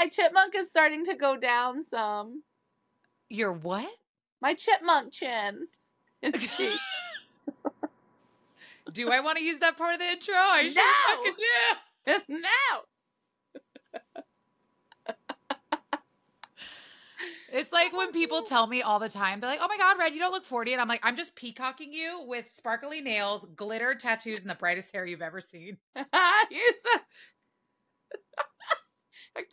My chipmunk is starting to go down some. Your what? My chipmunk chin. Do I want to use that part of the intro? I sure No! fucking do. no. It's like when people tell me all the time, they're like, "Oh my god, Red, you don't look 40." And I'm like, "I'm just peacocking you with sparkly nails, glitter tattoos, and the brightest hair you've ever seen." Like,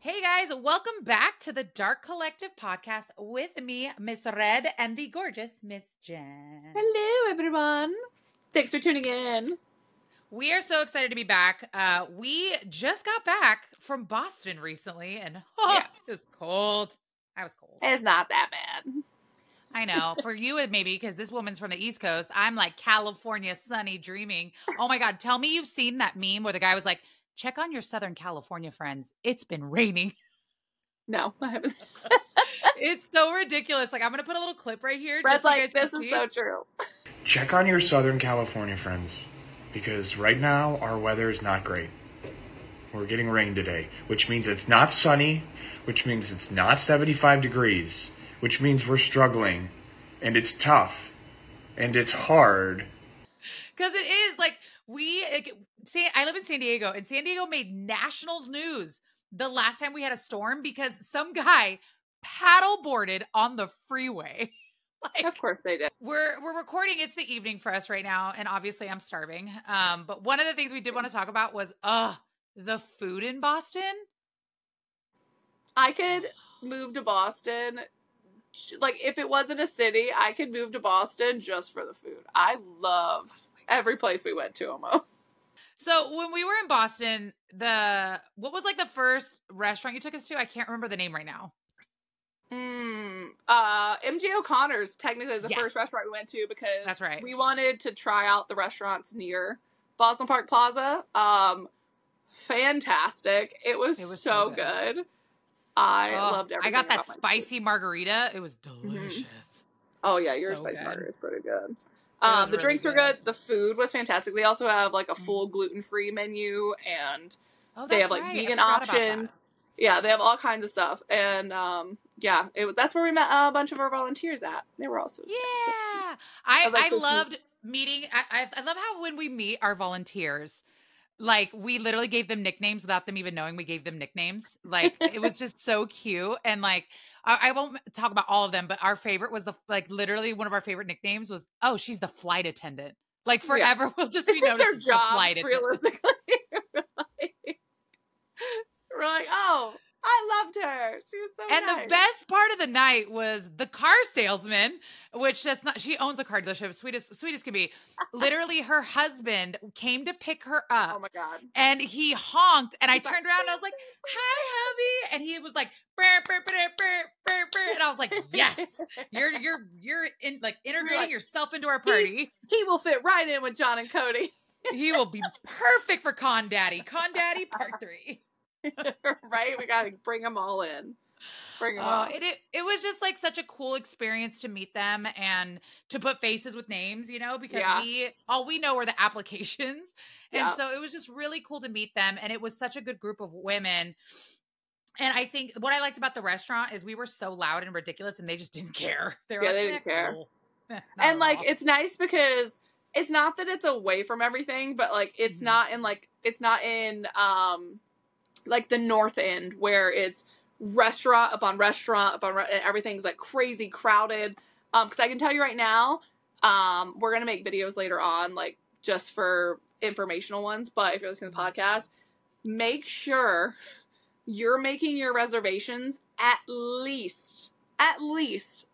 Hey guys, welcome back to the Dark Collective podcast with me, Miss Red, and the gorgeous Miss Jenn. Hello, everyone. Thanks for tuning in. We are so excited to be back. Uh, we just got back from Boston recently, and oh, Yeah. it was cold. I was cold. It's not that bad. I know. For you, it maybe because this woman's from the East Coast. I'm like California, sunny, dreaming. Oh my God. Tell me you've seen that meme where the guy was like, check on your Southern California friends. It's been raining. No, I haven't. it's so ridiculous. Like, I'm going to put a little clip right here. Brad's just so like, guys this is see. so true. Check on your Southern California friends because right now our weather is not great. We're getting rain today, which means it's not sunny, which means it's not 75 degrees, which means we're struggling and it's tough and it's hard. Because it is like we, like, San, I live in San Diego, and San Diego made national news the last time we had a storm because some guy paddle boarded on the freeway. like, Of course they did. we're we're recording. It's the evening for us right now, and obviously I'm starving. Um, but one of the things we did want to talk about was uh the food in Boston. I could move to Boston. Like, if it wasn't a city, I could move to Boston just for the food. I love every place we went to almost. So when we were in Boston, the what was like the first restaurant you took us to? I can't remember the name right now. Mm, uh, MJ O'Connor's technically is the Yes. first restaurant we went to because That's right. we wanted to try out the restaurants near Boston Park Plaza. Um, fantastic! It was, It was so so good. good. I Oh, loved everything. I got that spicy margarita. It was delicious. Oh yeah, your So spicy margarita is pretty good. Um, the really drinks were good. good. The food was fantastic. They also have like a Mm. full gluten free menu, and Oh, they have like right. Vegan forgot about that. options. Yeah, they have all kinds of stuff, and um, yeah, it, that's where we met a bunch of our volunteers at. They were also Yeah, I was like, I loved meeting. I, I I love how when we meet our volunteers, like we literally gave them nicknames without them even knowing we gave them nicknames. Like it was just so cute and like. I I won't talk about all of them, but our favorite was the like literally one of our favorite nicknames was oh she's the flight attendant. Like Yeah. forever we'll just be known their as the flight attendant. realistically. we're, like, we're like, oh, I loved her. She was so And nice. the best part of the night was the car salesman, which that's not she owns a car dealership, sweetest sweetest sweet can be. Literally, her husband came to pick her up Oh my god. and he honked and I He's like, turned around and I was like, Hi hubby. And he was like, "Brr, brr, brr, brr, brr, brr," and I was like, Yes, you're you're you're in like integrating like, yourself into our party. he will fit right in with John and Cody. He will be perfect for Con Daddy. Con Daddy part three. right? We gotta bring them all in. Bring them Oh, all. it, it it was just like such a cool experience to meet them and to put faces with names, you know, because Yeah. we all we know are the applications. And Yeah. so it was just really cool to meet them and it was such a good group of women. And I think what I liked about the restaurant is we were so loud and ridiculous and they just didn't care. They were Yeah, like, they "Eh, didn't care." cool." Eh, and like all. it's nice because it's not that it's away from everything, but like it's Mhm. not in like it's not in um like the north end where it's restaurant upon restaurant upon re- and everything's like crazy crowded. Um, because I can tell you right now, um, we're gonna make videos later on, like just for informational ones. But if you're listening to the podcast, make sure you're making your reservations at least at least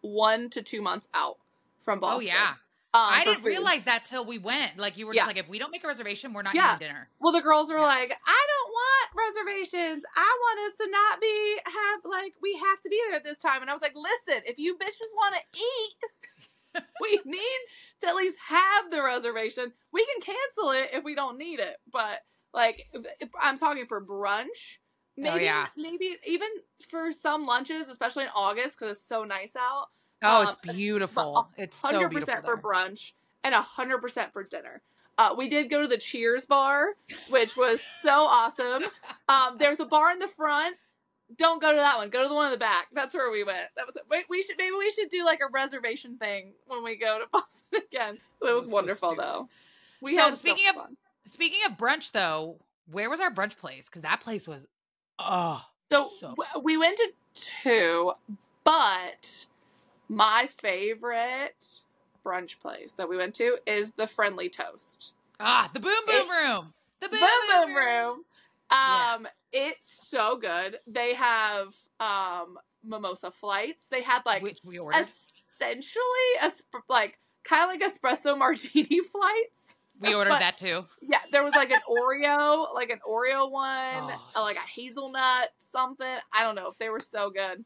one to two months out from Boston. Oh Boston. yeah. Um, I didn't food. realize that till we went. Like you were Yeah. just like, if we don't make a reservation, we're not Yeah. eating dinner. Well, the girls were Yeah. like, I don't want reservations. I want us to not be have like we have to be there at this time. And I was like, listen, if you bitches want to eat, we need to at least have the reservation. We can cancel it if we don't need it. But like, if, if I'm talking for brunch, maybe yeah. maybe even for some lunches, especially in August because it's so nice out. Oh, Um, it's beautiful. It's so Hundred beautiful. percent for brunch and hundred percent for dinner. Uh, we did go to the Cheers bar, which was so awesome. Um, there's a bar in the front. Don't go to that one. Go to the one in the back. That's where we went. That was it. Wait, we should maybe we should do like a reservation thing when we go to Boston again. It was so wonderful stupid. though. We So, had speaking so of- fun. Speaking of brunch, though, where was our brunch place? Because that place was, oh, So, So- we went to two, but my favorite brunch place that we went to is the Friendly Toast. ah, the boom boom room, the boom Boom Boom Room. Yeah. Um, it's so good. They have um mimosa flights. They had like which we ordered. essentially a sp- like kind of like espresso martini flights. we ordered but- that too. Yeah, there was like an Oreo, like an Oreo one, Oh, uh, like a hazelnut something. I don't know. if They were so good.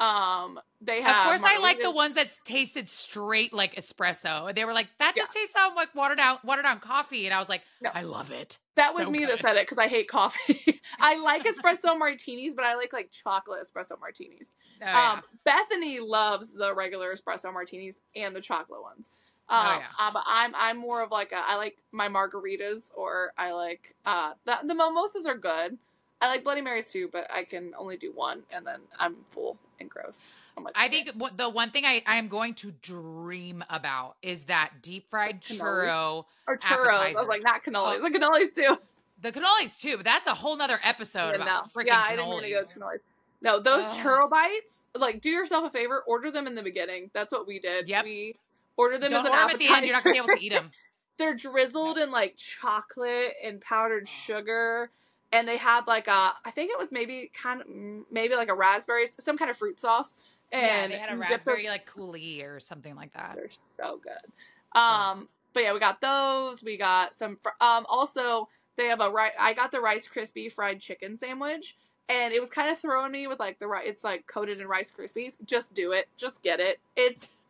Um, they have. Of course, I like the ones that tasted straight like espresso. And They were like, that just tastes sound like watered out, watered down coffee. And I was like, No. I love it. That was so me that said it because I hate coffee. I like espresso martinis, but I like like chocolate espresso martinis. Oh, yeah. Um, Bethany loves the regular espresso martinis and the chocolate ones. Oh, Um, yeah. uh, but I'm I'm more of like a, I like my margaritas or I like uh the, the mimosas are good. I like Bloody Marys too, but I can only do one and then I'm full and gross. Like, I think what, the one thing I, am going to dream about is that deep fried churro. or churros. I was like not cannolis. Oh. The cannolis too. The cannolis too, but that's a whole nother episode Yeah, about no. freaking yeah, cannolis. I didn't mean to go to cannolis. No, those Ugh. churro bites. Like, do yourself a favor. Order them in the beginning. That's what we did. Yep. We ordered them Don't as an order 'em at the end. You're not gonna be able to eat them. they're drizzled in like chocolate and powdered sugar and they had like a i think it was maybe kind of maybe like a raspberry some kind of fruit sauce yeah, and they had a dip their- raspberry like coulis or something like that. they're so good um but yeah we got those we got some fr- um also they have a right i got the rice crispy fried chicken sandwich and it was kind of throwing me with like the right it's like coated in rice krispies just do it just get it it's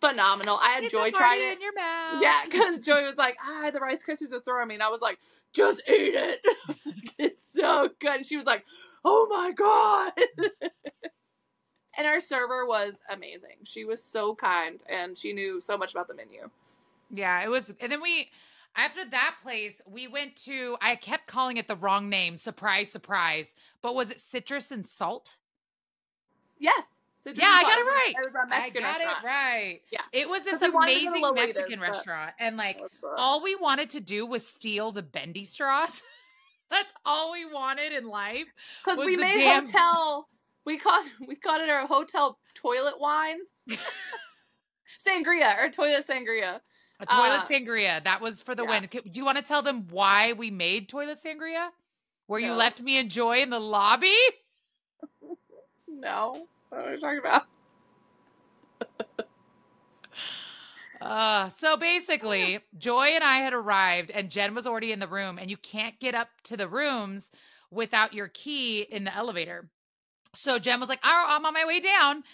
phenomenal i had It's joy party it in your mouth. Yeah, because Joy was like, ah, the Rice Krispies are throwing me. And I was like, just eat it. Like, it's so good. And she was like, oh my God. and our server was amazing. She was so kind and she knew so much about the menu. Yeah, it was. And then we, after that place, we went to, I kept calling it the wrong name. Surprise, surprise. But was it citrus and salt? Yes. Citrus Yeah, I got it right. It was a Mexican I got restaurant. it right. Yeah. It was this 'Cause we wanted to go to amazing Mexican restaurant. And like, That was good. all we wanted to do was steal the bendy straws. That's all we wanted in life. Because we made damn- hotel, we caught, we caught it our hotel toilet wine. sangria, or toilet sangria. A toilet Uh, sangria. That was for the yeah. win. Do you want to tell them why we made toilet sangria? Where you left me and Joy in the lobby? No. What are we talking about? Uh, so basically, Joy and I had arrived, and Jenn was already in the room, and you can't get up to the rooms without your key in the elevator. So Jenn was like, "Oh, I'm on my way down,"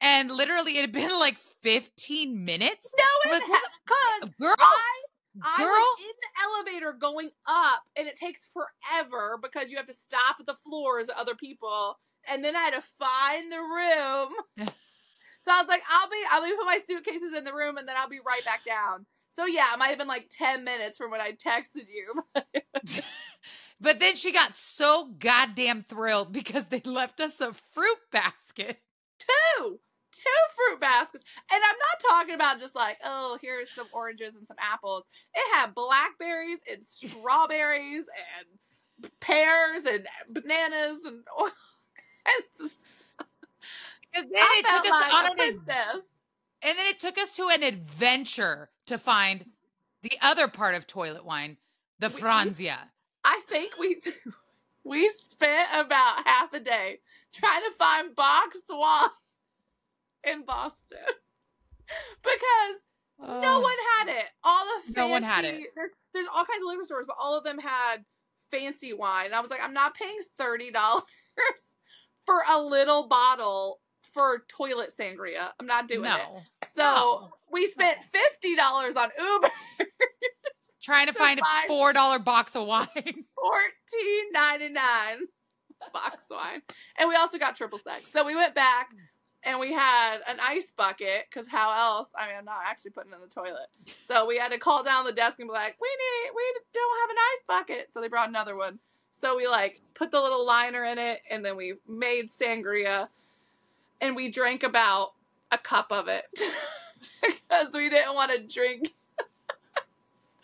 and literally, it had been like 15 minutes. No, it what because Girl, I I girl, was in the elevator going up, and it takes forever because you have to stop at the floors of other people, and then I had to find the room. so I was like, I'll be, I'll be put my suitcases in the room, and then I'll be right back down. So yeah, it might have been like ten minutes from when I texted you. but then she got so goddamn thrilled because they left us a fruit basket. two, two fruit baskets, and I'm not talking about just like, oh, here's some oranges and some apples. It had blackberries and strawberries and pears and bananas and and Because then I it took us like on a an princess. And then it took us to an adventure to find the other part of toilet wine, the We- we- Franzia. I think we we spent about half a day trying to find boxed wine in Boston because no one had it. All the fancy, No one had it. There, there's all kinds of liquor stores, but all of them had fancy wine. And I was like, I'm not paying thirty dollars for a little bottle for toilet sangria. I'm not doing it. So No. we spent fifty dollars on Uber, Trying to To find a four dollar box of wine. fourteen ninety nine. box wine. And we also got triple sec. So we went back and we had an ice bucket because how else? I mean, I'm not actually putting it in the toilet. So we had to call down the desk and be like, we need, we don't have an ice bucket. So they brought another one. So we like put the little liner in it and then we made sangria and we drank about a cup of it because we didn't want to drink.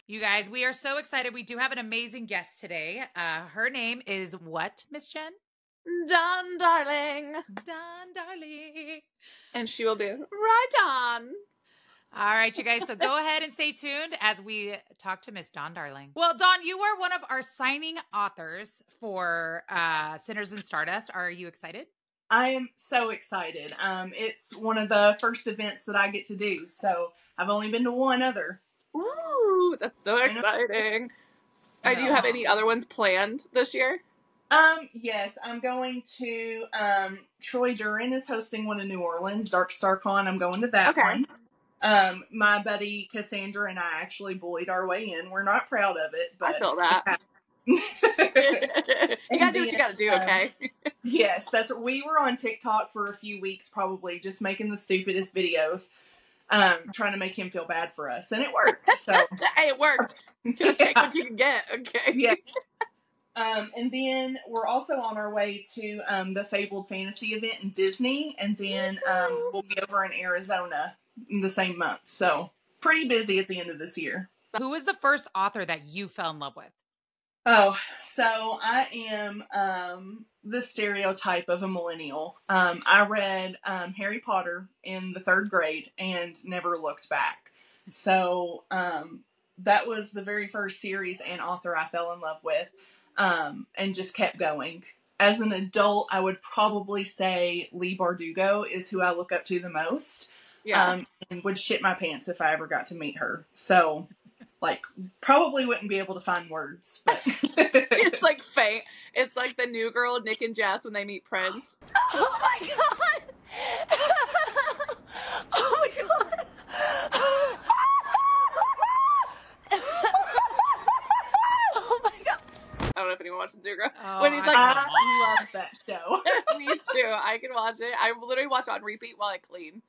You guys, we are so excited. We do have an amazing guest today. Uh, her name is what, Miss Jenn? Dawn Darling. Dawn Darling. And she will be right on. All right, you guys. So go ahead and stay tuned as we talk to Miss Dawn Darling. Well, Dawn, you are one of our signing authors for uh, Sinners and Stardust. Are you excited? I am so excited. Um, it's one of the first events that I get to do. So I've only been to one other. Ooh, that's so exciting. Uh, do you have any other ones planned this year? Um, yes, I'm going to um Troy Duran is hosting one in New Orleans, Dark Star Con. I'm going to that Okay. one. Um, my buddy Cassandra and I actually bullied our way in. We're not proud of it, but I feel that. you gotta do what you gotta do, Um, okay? yes, that's we were on TikTok for a few weeks, probably just making the stupidest videos, um, trying to make him feel bad for us, and it worked. So hey, it worked. You gotta take what you can get, okay? Yeah. Um, and then we're also on our way to um, the Fabled Fantasy event in Disney, and then um, we'll be over in Arizona in the same month. So pretty busy at the end of this year. Who was the first author that you fell in love with? Oh, so I am um, the stereotype of a millennial. Um, I read um, Harry Potter in the third grade and never looked back. So um, that was the very first series and author I fell in love with um, and just kept going. As an adult, I would probably say Leigh Bardugo is who I look up to the most Yeah. um, and would shit my pants if I ever got to meet her. So, like, probably wouldn't be able to find words, but it's like faint. It's like the new girl, Nick and Jess, when they meet Prince. Oh my god! Oh my god! Oh my god! I don't know if anyone watches New Girl. Oh, when he's I like, I love that show. me too. I can watch it. I literally watch it on repeat while I clean.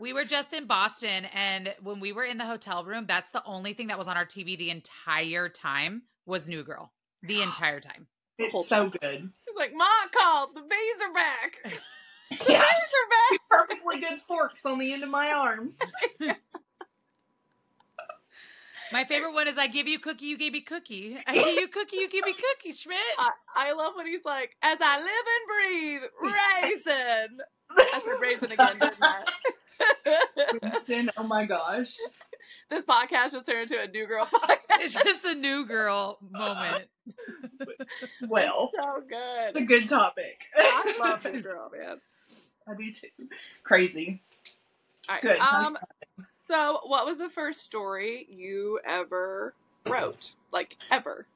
We were just in Boston, and when we were in the hotel room, that's the only thing that was on our TV the entire time was New Girl. The entire time. It's so good. It's like, Ma called. The bees are back. The Yeah. bees are back. Perfectly good forks on the end of my arms. My favorite one is I give you cookie, you give me cookie. I give you cookie, you give me cookie, Schmidt. I, I love when he's like, as I live and breathe, raisin. I said raisin again, didn't I? Winston, oh my gosh. this podcast just turned into a new girl podcast. It's just a new girl moment. Well, so good. it's a good. good topic. I love new girl, man. I do too. Crazy. All right. Good. Um, so, what was the first story you ever wrote? Like ever?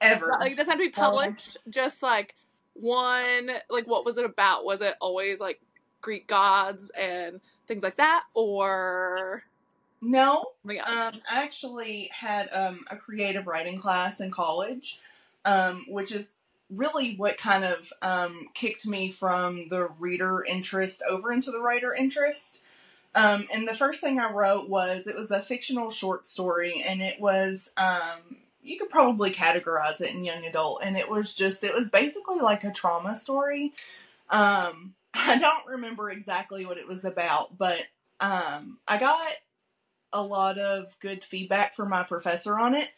Ever. Like, it doesn't have to be published. Just like one. Like, what was it about? Was it always like Greek gods and things like that, or no. Um, I actually had um, a creative writing class in college, um, which is really what kind of um, kicked me from the reader interest over into the writer interest. Um, and the first thing I wrote was it was a fictional short story, and it was um, you could probably categorize it in young adult, and it was just it was basically like a trauma story. Um, I don't remember exactly what it was about, but um, I got a lot of good feedback from my professor on it.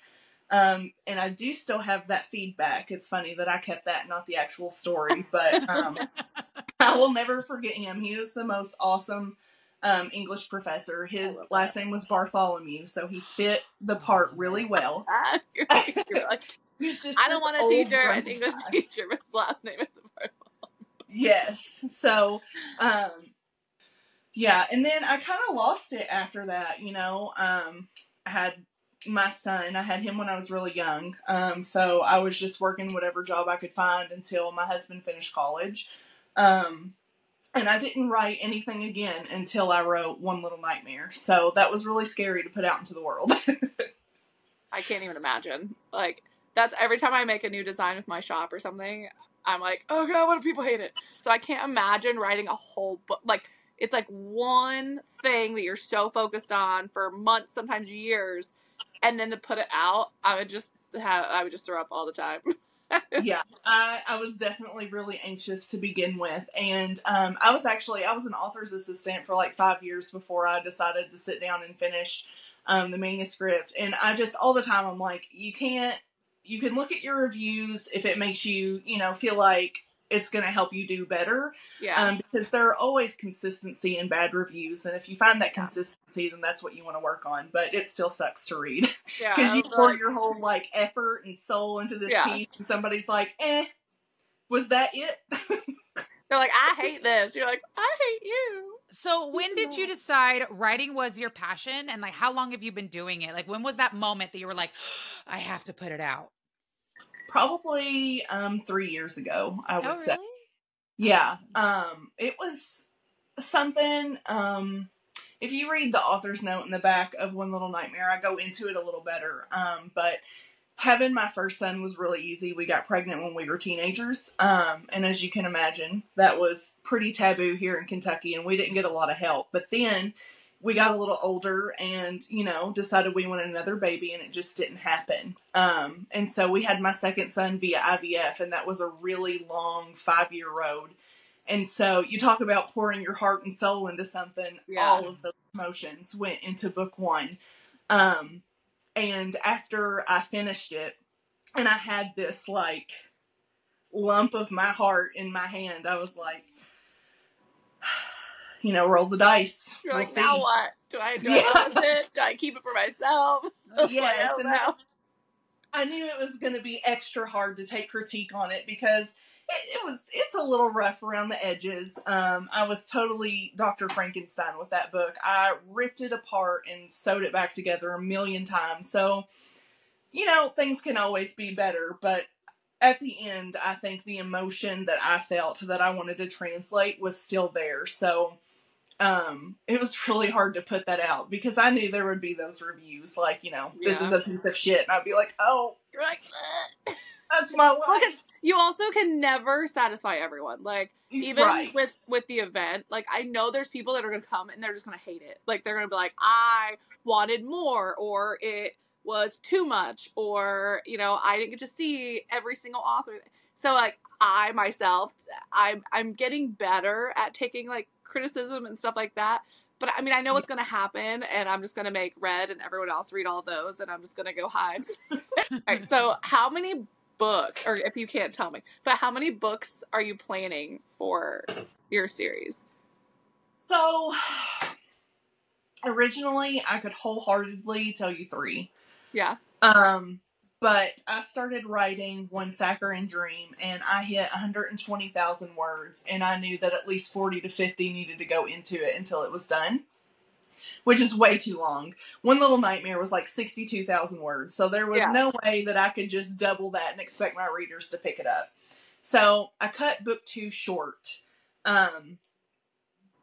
Um, and I do still have that feedback. It's funny that I kept that, not the actual story, but um, I will never forget him. He was the most awesome um, English professor. His last name was Bartholomew, so he fit the part really well. Ah, you're like, I don't want a teacher, an English guy. teacher, but his last name is Yes. So, um, yeah, and then I kind of lost it after that. You know, um, I had my son. I had him when I was really young. Um, so I was just working whatever job I could find until my husband finished college. Um, and I didn't write anything again until I wrote One Little Nightmare. So that was really scary to put out into the world. I can't even imagine. Like that's every time I make a new design with my shop or something, I'm like, oh god, what if people hate it? So I can't imagine writing a whole book. Like it's like one thing that you're so focused on for months, sometimes years, and then to put it out, I would just have I would just throw up all the time. yeah, I, I was definitely really anxious to begin with. And um, I was actually, I was an author's assistant for like five years before I decided to sit down and finish um, the manuscript. And I just, all the time, I'm like, you can't, you can look at your reviews if it makes you, you know, feel like it's going to help you do better. Yeah. Um, because there are always consistency in bad reviews. And if you find that consistency, then that's what you want to work on. But it still sucks to read. yeah. because you pour your whole like effort and soul into this Yeah. piece, and somebody's like, "Eh, was that it?" They're like, I hate this. You're like, I hate you. So when did you decide writing was your passion and like how long have you been doing it? Like when was that moment that you were like, I have to put it out? Probably um three years ago, I would Oh, say. Yeah, um, it was something. Um, if you read the author's note in the back of One Little Nightmare, I go into it a little better. Um, but having my first son was really easy. We got pregnant when we were teenagers, um, and as you can imagine, that was pretty taboo here in Kentucky, and we didn't get a lot of help. But then we got a little older and you know decided we wanted another baby and it just didn't happen. Um, and so we had my second son via ivf and that was a really long five year road. And so you talk about pouring your heart and soul into something Yeah. all of those emotions went into book one. Um, and after i finished it and i had this like lump of my heart in my hand i was like you know roll the dice You're we'll like, see now what? Do I do Yeah. I it? Do I keep it for myself? Yes, I and that- I knew it was going to be extra hard to take critique on it because it, it was it's a little rough around the edges. Um, I was totally Dr. Frankenstein with that book. I ripped it apart and sewed it back together a million times. So, you know, things can always be better, but at the end, I think the emotion that I felt that I wanted to translate was still there. So, um, it was really hard to put that out because I knew there would be those reviews like, you know, this Yeah. is a piece of shit. And I'd be like, oh, You're like, that's my life. you also can never satisfy everyone. Like even Right. with with the event, like I know there's people that are gonna come and they're just gonna hate it. Like they're gonna be like, I wanted more, or it was too much, or you know, I didn't get to see every single author. So like I myself, I'm I'm getting better at taking like criticism and stuff like that. But I mean, I know what's gonna happen, and I'm just gonna make Red and everyone else read all those, and I'm just gonna go hide. all right, so how many books, or if you can't tell me, but how many books are you planning for your series? So, originally, I could wholeheartedly tell you three. Yeah. Um, but I started writing One Saccharine Dream, and I hit 120,000 words, and I knew that at least 40 to 50 needed to go into it until it was done, which is way too long. One Little Nightmare was like 62,000 words, so there was Yeah. no way that I could just double that and expect my readers to pick it up. So I cut book two short. Um,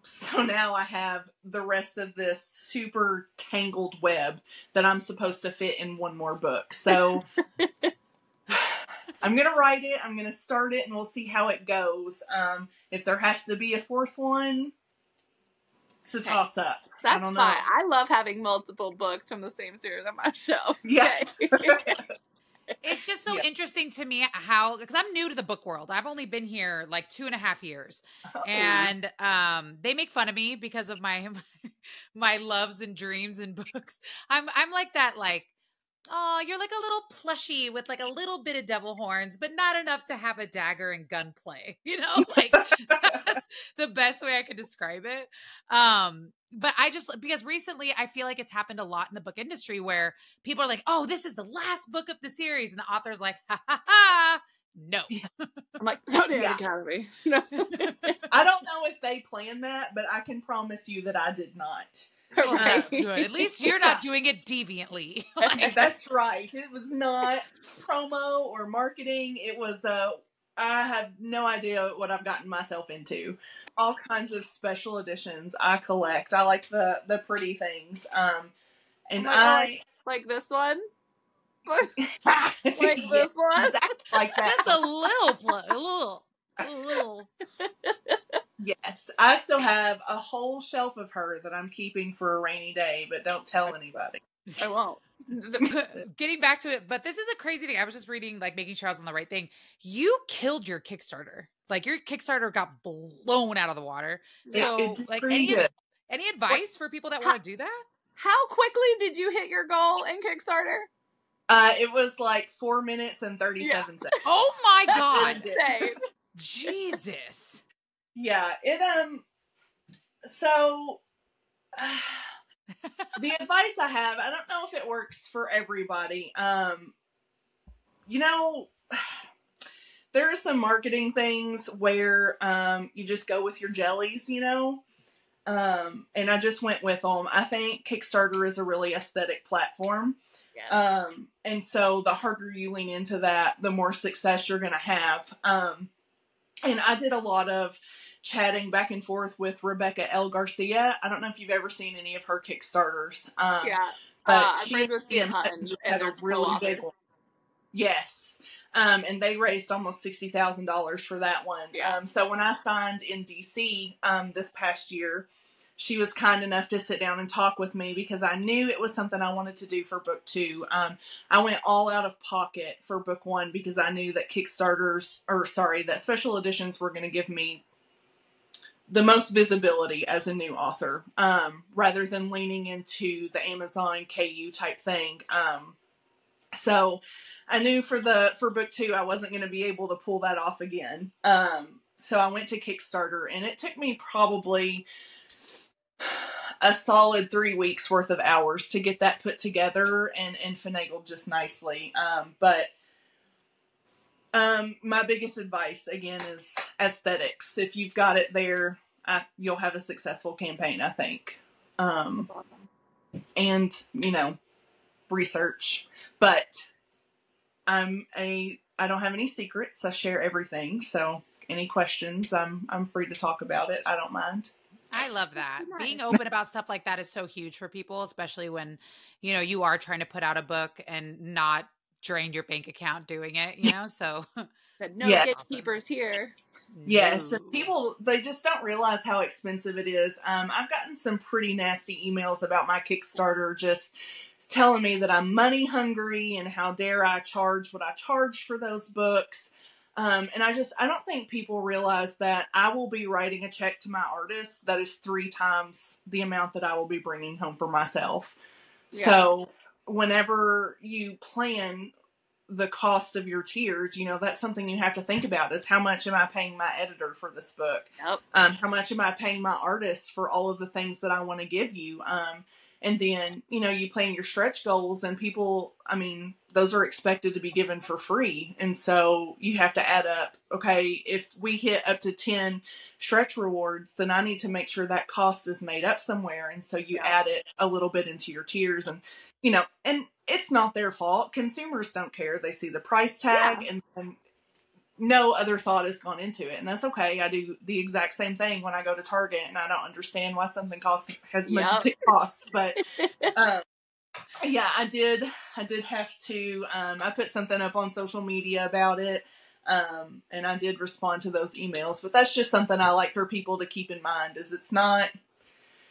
so now I have the rest of this super tangled web that I'm supposed to fit in one more book. So I'm gonna write it. I'm gonna start it, and we'll see how it goes. Um, if there has to be a fourth one, it's a toss up. I That's don't fine. I love having multiple books from the same series on my shelf. Yeah. Okay. It's just so Yeah. interesting to me how because I'm new to the book world. I've only been here like two and a half years, Oh. and um, they make fun of me because of my my loves and dreams and books. I'm I'm like that like. Oh, you're like a little plushie with like a little bit of devil horns, but not enough to have a dagger and gunplay. You know, like that's the best way I could describe it. Um, but I just because recently I feel like it's happened a lot in the book industry where people are like, "Oh, this is the last book of the series," and the author's like, "Ha ha ha." No. I'm like, Zodiac Yeah. Academy. I don't know if they planned that, but I can promise you that I did not. Well, Right. At least you're not doing it deviantly. Like, That's right. It was not promo or marketing. It was uh I have no idea what I've gotten myself into. All kinds of special editions I collect. I like the the pretty things. Um and Oh my God. I like this one. like Yeah, this one. exactly like that. Just a little, pl- a little, a little. Yes, I still have a whole shelf of her that I'm keeping for a rainy day, but don't tell anybody. I won't. Getting back to it, but this is a crazy thing. I was just reading, like making sure I was on the right thing. You killed your Kickstarter. Like your Kickstarter got blown out of the water. So, it like, any good. any advice for people that want to do that? How quickly did you hit your goal in Kickstarter? Uh, it was like four minutes and thirty-seven seconds. Oh my god, it. Insane. Jesus! Yeah, it um. So, the advice I have, I don't know if it works for everybody. Um, you know, there are some marketing things where um you just go with your jellies, you know. Um, and I just went with them. I think Kickstarter is a really aesthetic platform. Yes. Um, and so the harder you lean into that, the more success you're going to have. Um, and I did a lot of chatting back and forth with Rebecca L. Garcia. I don't know if you've ever seen any of her Kickstarters. Um, yeah. but Uh, she friends with and Hutton, and had they're a really co-authored. big one. Yes. Um, and they raised almost sixty thousand dollars for that one. Yeah. Um, so when I signed in DC um, this past year, she was kind enough to sit down and talk with me because I knew it was something I wanted to do for book two. Um, I went all out of pocket for book one because I knew that Kickstarters, or sorry, that special editions were going to give me the most visibility as a new author, um, rather than leaning into the Amazon KU type thing. Um, so I knew for the for book two I wasn't going to be able to pull that off again. Um, so I went to Kickstarter, and it took me probably a solid three weeks worth of hours to get that put together and and finagled just nicely. Um, but um, my biggest advice again is aesthetics. If you've got it there, I, you'll have a successful campaign. I think. Um, and you know, research. But I'm a I don't have any secrets. I share everything. So any questions, I'm I'm free to talk about it. I don't mind. I love that. Nice. Being open about stuff like that is so huge for people, especially when, you know, you are trying to put out a book and not drain your bank account doing it, you know? So, Said, no Yeah. gatekeepers here. Yes, no. and people they just don't realize how expensive it is. Um, I've gotten some pretty nasty emails about my Kickstarter, just telling me that I'm money hungry and how dare I charge what I charge for those books. Um, and I just I don't think people realize that I will be writing a check to my artist that is three times the amount that I will be bringing home for myself. Yeah. So whenever you plan the cost of your tiers, you know, that's something you have to think about is how much am I paying my editor for this book? Yep. Um, how much am I paying my artist for all of the things that I want to give you? Um, and then, you know, you plan your stretch goals and people, I mean, those are expected to be given for free. And so you have to add up, okay, if we hit up to 10 stretch rewards, then I need to make sure that cost is made up somewhere. And so you Yeah. add it a little bit into your tiers and, you know, and it's not their fault. Consumers don't care. They see the price tag and, and no other thought has gone into it. And that's okay. I do the exact same thing when I go to Target and I don't understand why something costs as much as it costs. But um, yeah, I did. I did have to. Um, I put something up on social media about it, um, and I did respond to those emails. But that's just something I like for people to keep in mind: is it's not,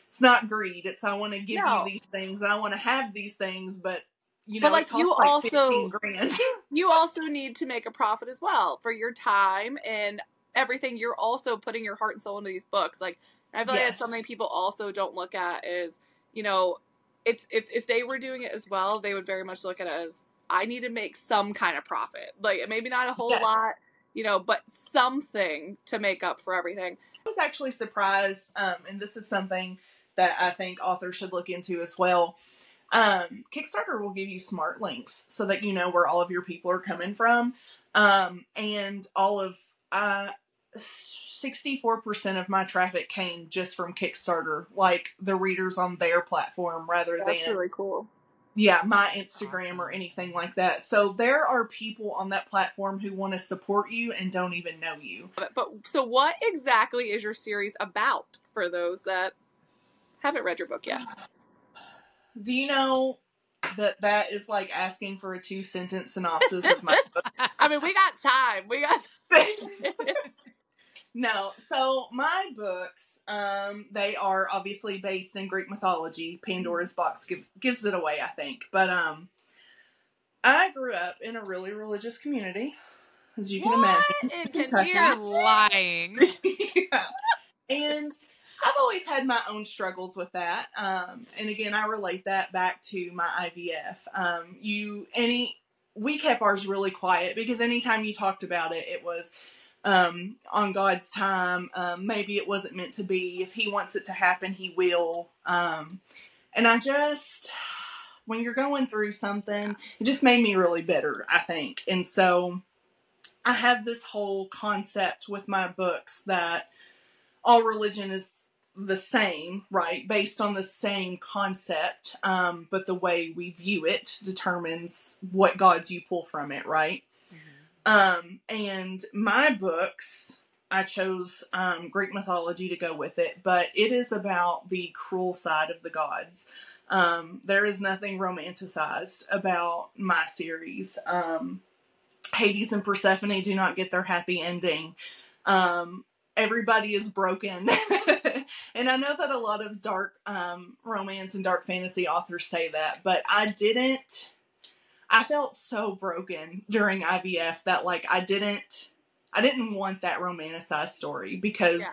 it's not greed. It's I want to give No. you these things, and I want to have these things, but you But, like, you like also- you also need to make a profit as well for your time and everything you're also putting your heart and soul into these books like i feel like Yes. that's something people also don't look at is you know it's if, if they were doing it as well they would very much look at it as i need to make some kind of profit like maybe not a whole Yes. lot you know but something to make up for everything I was actually surprised, um, and this is something that I think authors should look into as well. Um, Kickstarter will give you smart links so that you know where all of your people are coming from, um, and all of uh, sixty-four percent of my traffic came just from Kickstarter, like the readers on their platform, rather than really cool yeah, my Instagram or anything like that. So there are people on that platform who want to support you and don't even know you. but, but so what exactly is your series about for those that haven't read your book yet Do you know that that is like asking for a two sentence synopsis of my book. I mean, we got time. We got time. no, so my books, um, they are obviously based in Greek mythology. Pandora's box give, gives it away, I think. But um, I grew up in a really religious community, as you can What? imagine. In You're lying. yeah. And I've always had my own struggles with that. Um, and again, I relate that back to my IVF. Um, you, any, we kept ours really quiet because anytime you talked about it, it was um, on God's time. Um, maybe it wasn't meant to be. If He wants it to happen, He will. Um, and I just, when you're going through something, it just made me really bitter, I think. And so I have this whole concept with my books that all religion is the same, right? Based on the same concept, um, but the way we view it determines what gods you pull from it, right? Um, and my books, I chose um, Greek mythology to go with it, but it is about the cruel side of the gods. Um, there is nothing romanticized about my series. Um, Hades and Persephone do not get their happy ending. Um, everybody is broken. and I know that a lot of dark um, romance and dark fantasy authors say that, but I didn't. I felt so broken during IVF that like I didn't I didn't want that romanticized story because Yeah.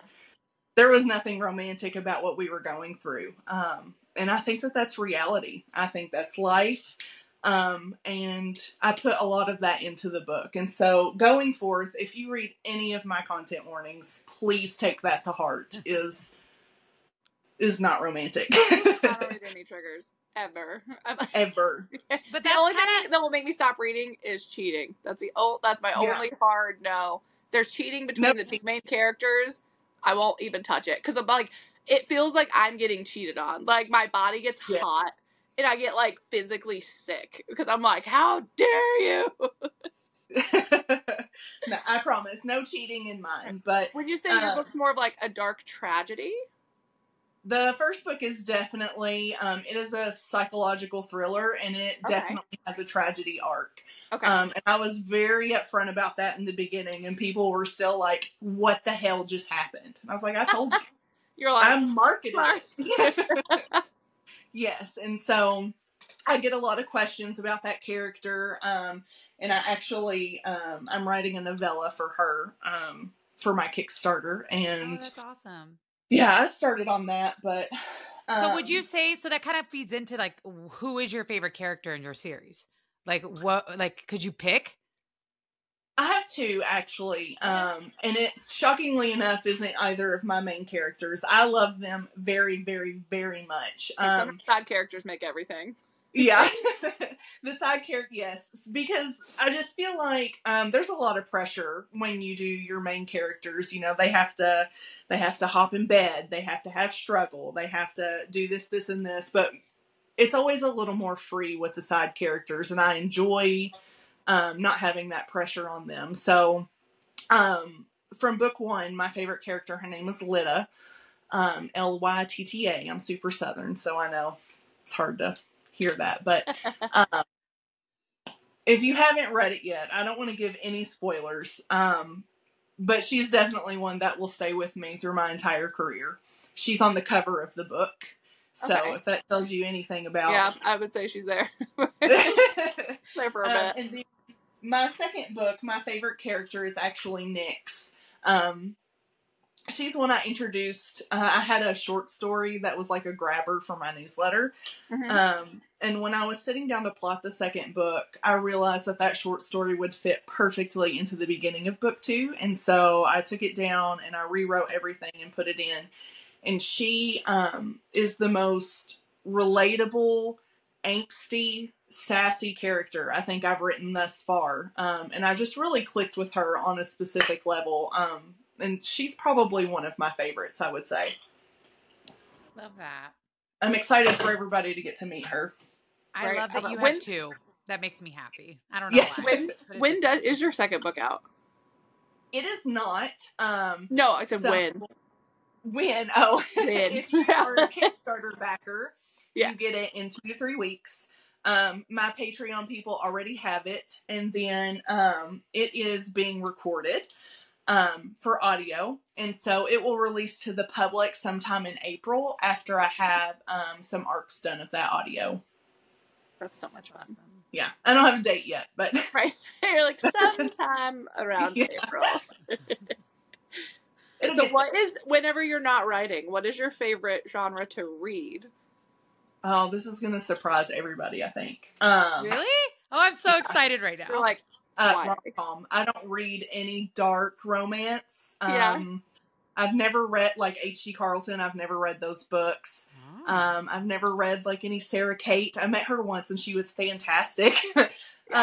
there was nothing romantic about what we were going through. Um, and I think that that's reality. I think that's life. Um, and I put a lot of that into the book. And so going forth, if you read any of my content warnings, please take that to heart. Is is not romantic I don't read any triggers ever. ever. But the only kind thing that will make me stop reading is cheating. That's the oh, that's my Yeah. only hard no. There's cheating between Nope. the two main characters. I won't even touch it because I'm like, it feels like I'm getting cheated on. Like my body gets Yeah. hot and I get like physically sick because I'm like, how dare you? no, I promise, no cheating in mine. But Would you say your Uh, book's more of like a dark tragedy? the first book is definitely um, it is a psychological thriller, and it Okay. definitely has a tragedy arc. Okay. Um, and I was very upfront about that in the beginning, and people were still like, "What the hell just happened?" And I was like, "I told you, You're like, I'm marketing." Right. it." yes, and so I get a lot of questions about that character, um, and I actually um, I'm writing a novella for her um, for my Kickstarter, oh, and that's awesome. yeah, I started on that, but. So would um, you say so that kind of feeds into like who is your favorite character in your series? Like what like could you pick? I have two actually, um, and it's shockingly enough isn't either of my main characters. I love them very, very, very much. Um, side characters make everything. yeah, the side character, yes, because I just feel like um, there's a lot of pressure when you do your main characters. You know, they have to, they have to hop in bed, they have to have struggle, they have to do this, this, and this, but it's always a little more free with the side characters, and I enjoy um, not having that pressure on them. So, um, from book one, my favorite character, her name is Lytta, um, L Y T T A. I'm super southern, so I know it's hard to hear that, but um, if you haven't read it yet, I don't want to give any spoilers. Um, but she's definitely one that will stay with me through my entire career. She's on the cover of the book. So Okay. if that tells you anything about Yeah, I would say she's there. there for a Um, bit. the, my second book, my favorite character is actually Nyx. Um, she's one I introduced. Uh, I had a short story that was like a grabber for my newsletter. Mhm. Um, and when I was sitting down to plot the second book, I realized that that short story would fit perfectly into the beginning of book two. And so I took it down and I rewrote everything and put it in. And she um, is the most relatable, angsty, sassy character I think I've written thus far. Um, and I just really clicked with her on a specific level. Um, and she's probably one of my favorites, I would say. Love that. I'm excited for everybody to get to meet her. I Right. love that you when- have two. That makes me happy. I don't know Yeah. why. When when does is your second book out? It is not. Um, No, I said So- when. When oh, When. if you are a Kickstarter backer, Yeah. you get it in two to three weeks. Um, my Patreon people already have it, and then um, it is being recorded um, for audio, and so it will release to the public sometime in April after I have um, some arcs done of that audio. That's so much fun. Yeah, I don't have a date yet, but Right? You're like sometime around April. It'll so get what is whenever you're not writing, what is your favorite genre to read? oh, this is gonna surprise everybody. I think. Um, Really? Oh, I'm so excited right now. You're like, uh, rom-com. I don't read any dark romance. Um, Yeah. I've never read like H.D. Carlton. I've never read those books. Oh. Um, I've never read like any Sarah Kate. I met her once and she was fantastic. I've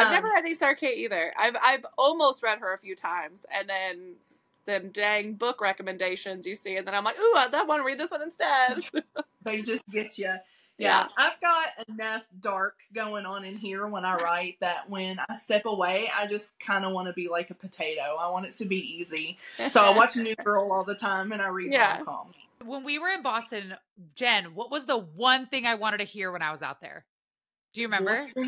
Um, never read any Sarah Kate either. I've I've almost read her a few times, and then them dang book recommendations you see, and then I'm like, ooh, I, I want to read this one instead. they just get you. Yeah. Yeah, I've got enough dark going on in here when I write that when I step away, I just kind of want to be like a potato. I want it to be easy. So I watch New Girl all the time and I read Yeah. rom-com. when we were in Boston, Jenn, what was the one thing I wanted to hear when I was out there? Do you remember? Boston?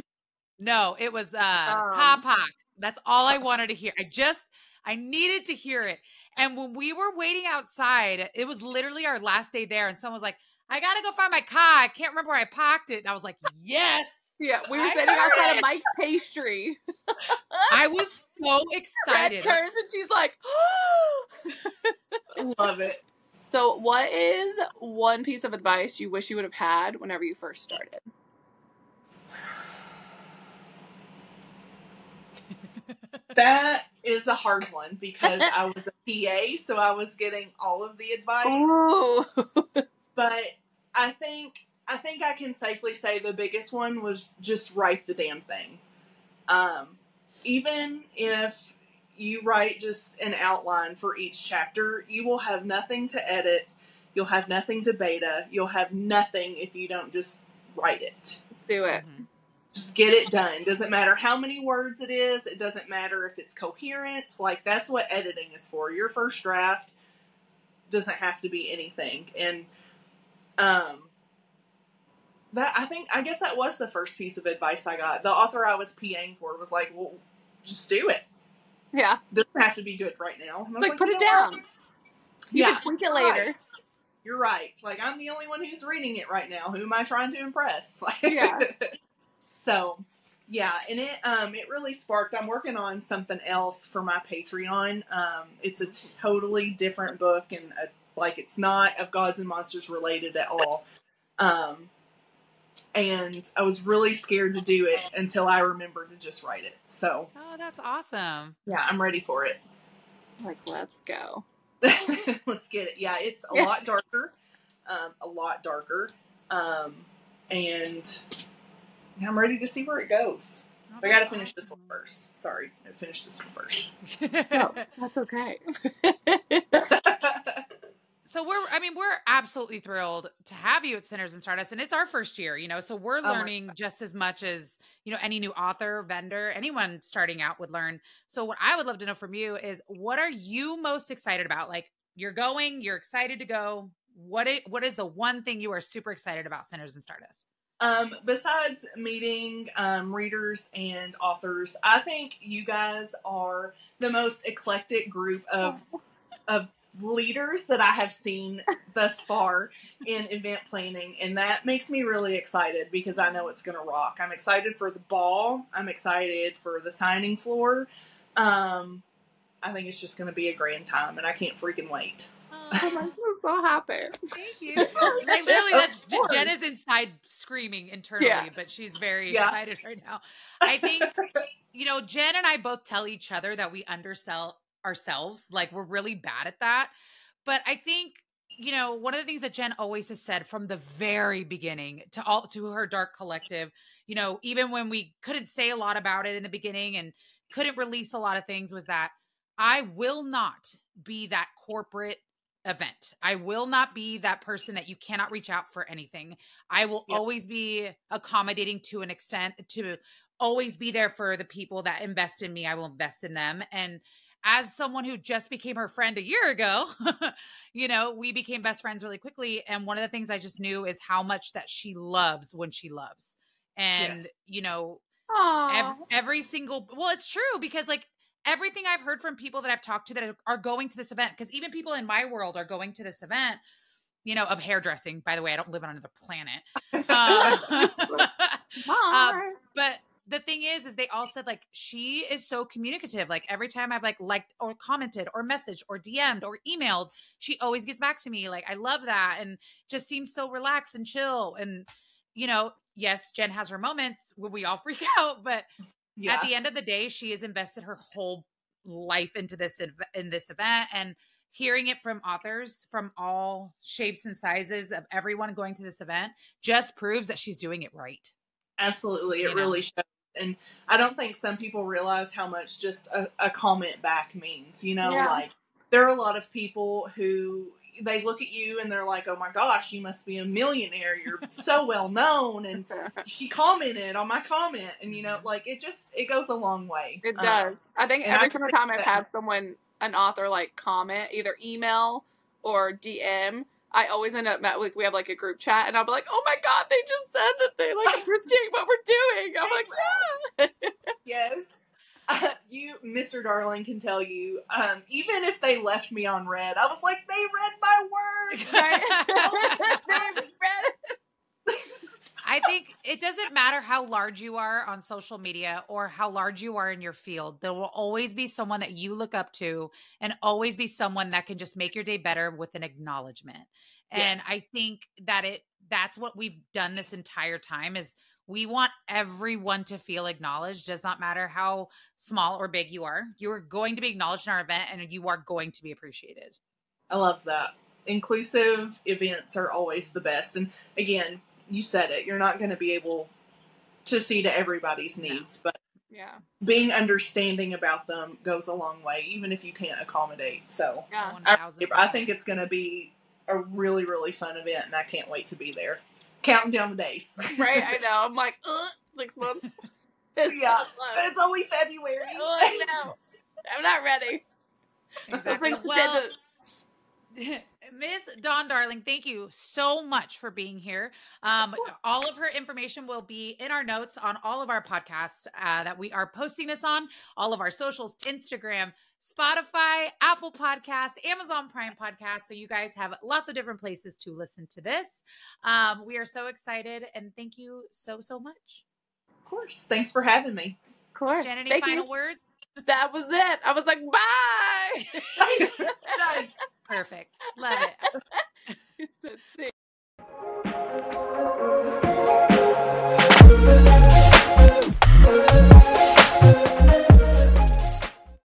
No, it was uh Um, Kapak. That's all I wanted to hear. I just I needed to hear it. And when we were waiting outside, it was literally our last day there, and someone was like, I gotta go find my car. I can't remember where I parked it. And I was like, Yes. yeah, we were I sitting outside it. of Mike's Pastry. I was so Red excited. turns, and she's like, Love it. So, what is one piece of advice you wish you would have had whenever you first started? That is a hard one because I was a PA, so I was getting all of the advice. Ooh. but I think I think I can safely say the biggest one was just write the damn thing. Um, even if you write just an outline for each chapter, you will have nothing to edit. You'll have nothing to beta. You'll have nothing if you don't just write it. Do it. Mhm. Just get it done. Doesn't matter how many words it is. It doesn't matter if it's coherent. Like that's what editing is for. Your first draft doesn't have to be anything. And um that I think I guess that was the first piece of advice I got. The author I was PAing for was like, "Well, just do it. Yeah. Doesn't have to be good right now." And I was Like, put it know what? down. You Yeah, can tweak it later. right. You're right. Like I'm the only one who's reading it right now. Who am I trying to impress? Like, Yeah. so, yeah, and it um it really sparked. I'm working on something else for my Patreon. Um, it's a totally different book and a, like it's not of gods and monsters related at all. Um, and I was really scared to do it until I remembered to just write it. So Oh, that's awesome. yeah, I'm ready for it. Like, let's go. Let's get it. Yeah, it's a lot darker. Um, a lot darker. Um, and yeah, I'm ready to see where it goes. Oh, I gotta finish this one awesome. first. Sorry, I finish this one first. No, that's okay. so we're i mean we're absolutely thrilled to have you at Sinners and Stardust and it's our first year you know so we're Oh learning just as much as you know any new author vendor anyone starting out would learn so what i would love to know from you is what are you most excited about like you're going you're excited to go what it what is the one thing you are super excited about Sinners and Stardust Um, besides meeting um, readers and authors, I think you guys are the most eclectic group of of leaders that I have seen thus far in event planning, and that makes me really excited because I know it's going to rock. I'm excited for the ball. I'm excited for the signing floor. Um, I think it's just going to be a grand time, and I can't freaking wait. Oh, so happy. Thank you. Like literally, that's. Jenn is inside screaming internally, Yeah. but she's very Yeah. excited right now. I think you know, Jenn and I both tell each other that we undersell ourselves. Like we're really bad at that. But I think you know one of the things that Jenn always has said from the very beginning to all to her dark collective. You know, even when we couldn't say a lot about it in the beginning and couldn't release a lot of things, was that I will not be that corporate event. I will not be that person that you cannot reach out for anything. I will Yep. always be accommodating to an extent to always be there for the people that invest in me. I will invest in them. And as someone who just became her friend a year ago, you know, we became best friends really quickly. And one of the things I just knew is how much that she loves when she loves. and Yes. you know ev- every single well it's true because like everything i've heard from people that i've talked to that are- going to this event because even people in my world are going to this event you know of hairdressing. By the way i don't live on another planet. Um, Bye. but the thing is is they all said like she is so communicative. Like every time i've like liked or commented or messaged or dm'd or emailed she always gets back to me. Like i love that and just seems so relaxed and chill. And you know yes jenn has her moments where we all freak out but Yeah. at the end of the day she has invested her whole life into this in this event and hearing it from authors from all shapes and sizes of everyone going to this event just proves that she's doing it right Absolutely, You it know? really shows. And I don't think some people realize how much just a, a comment back means. You know, Yeah. like there are a lot of people who they look at you and they're like, "Oh my gosh, you must be a millionaire. You're so well known." And she commented on my comment, and you know, like it just it goes a long way. It Um, does. I think every single time I've had someone, an author, like comment, either email or DM, I always end up met like we have like a group chat, and I'll be like, "Oh my god, they just said that they like appreciate what we're doing." I'm like, "Yeah." Yes. Uh, you, Mr. Darling, can tell you. Um, even if they left me on red, I was like, they read my work. Right? They read. I think it doesn't matter how large you are on social media or how large you are in your field. There will always be someone that you look up to and always be someone that can just make your day better with an acknowledgement. And Yes. I think that it that's what we've done this entire time is we want everyone to feel acknowledged. Does not matter how small or big you are. You are going to be acknowledged in our event and you are going to be appreciated. I love that. Inclusive events are always the best. And again, you said it, you're not going to be able to see to everybody's No. needs, but Yeah, being understanding about them goes a long way, even if you can't accommodate. So yeah. I, I think it's going to be a really, really fun event, and I can't wait to be there. Counting down the days. Right? I know. I'm like, Ugh, six months. It's Yeah. so close. it's only February. Oh no, I'm not ready. Exactly. Well, Miss Dawn Darling, thank you so much for being here. Um, all of her information will be in our notes on all of our podcasts uh, that we are posting this on, all of our socials, Instagram, Spotify, Apple Podcast, Amazon Prime Podcast. So you guys have lots of different places to listen to this. Um, we are so excited and thank you so, so much. Of course. Thanks for having me. Of course. Jenn, any thank final you. words? That was it. I was like, bye. Perfect. Love it.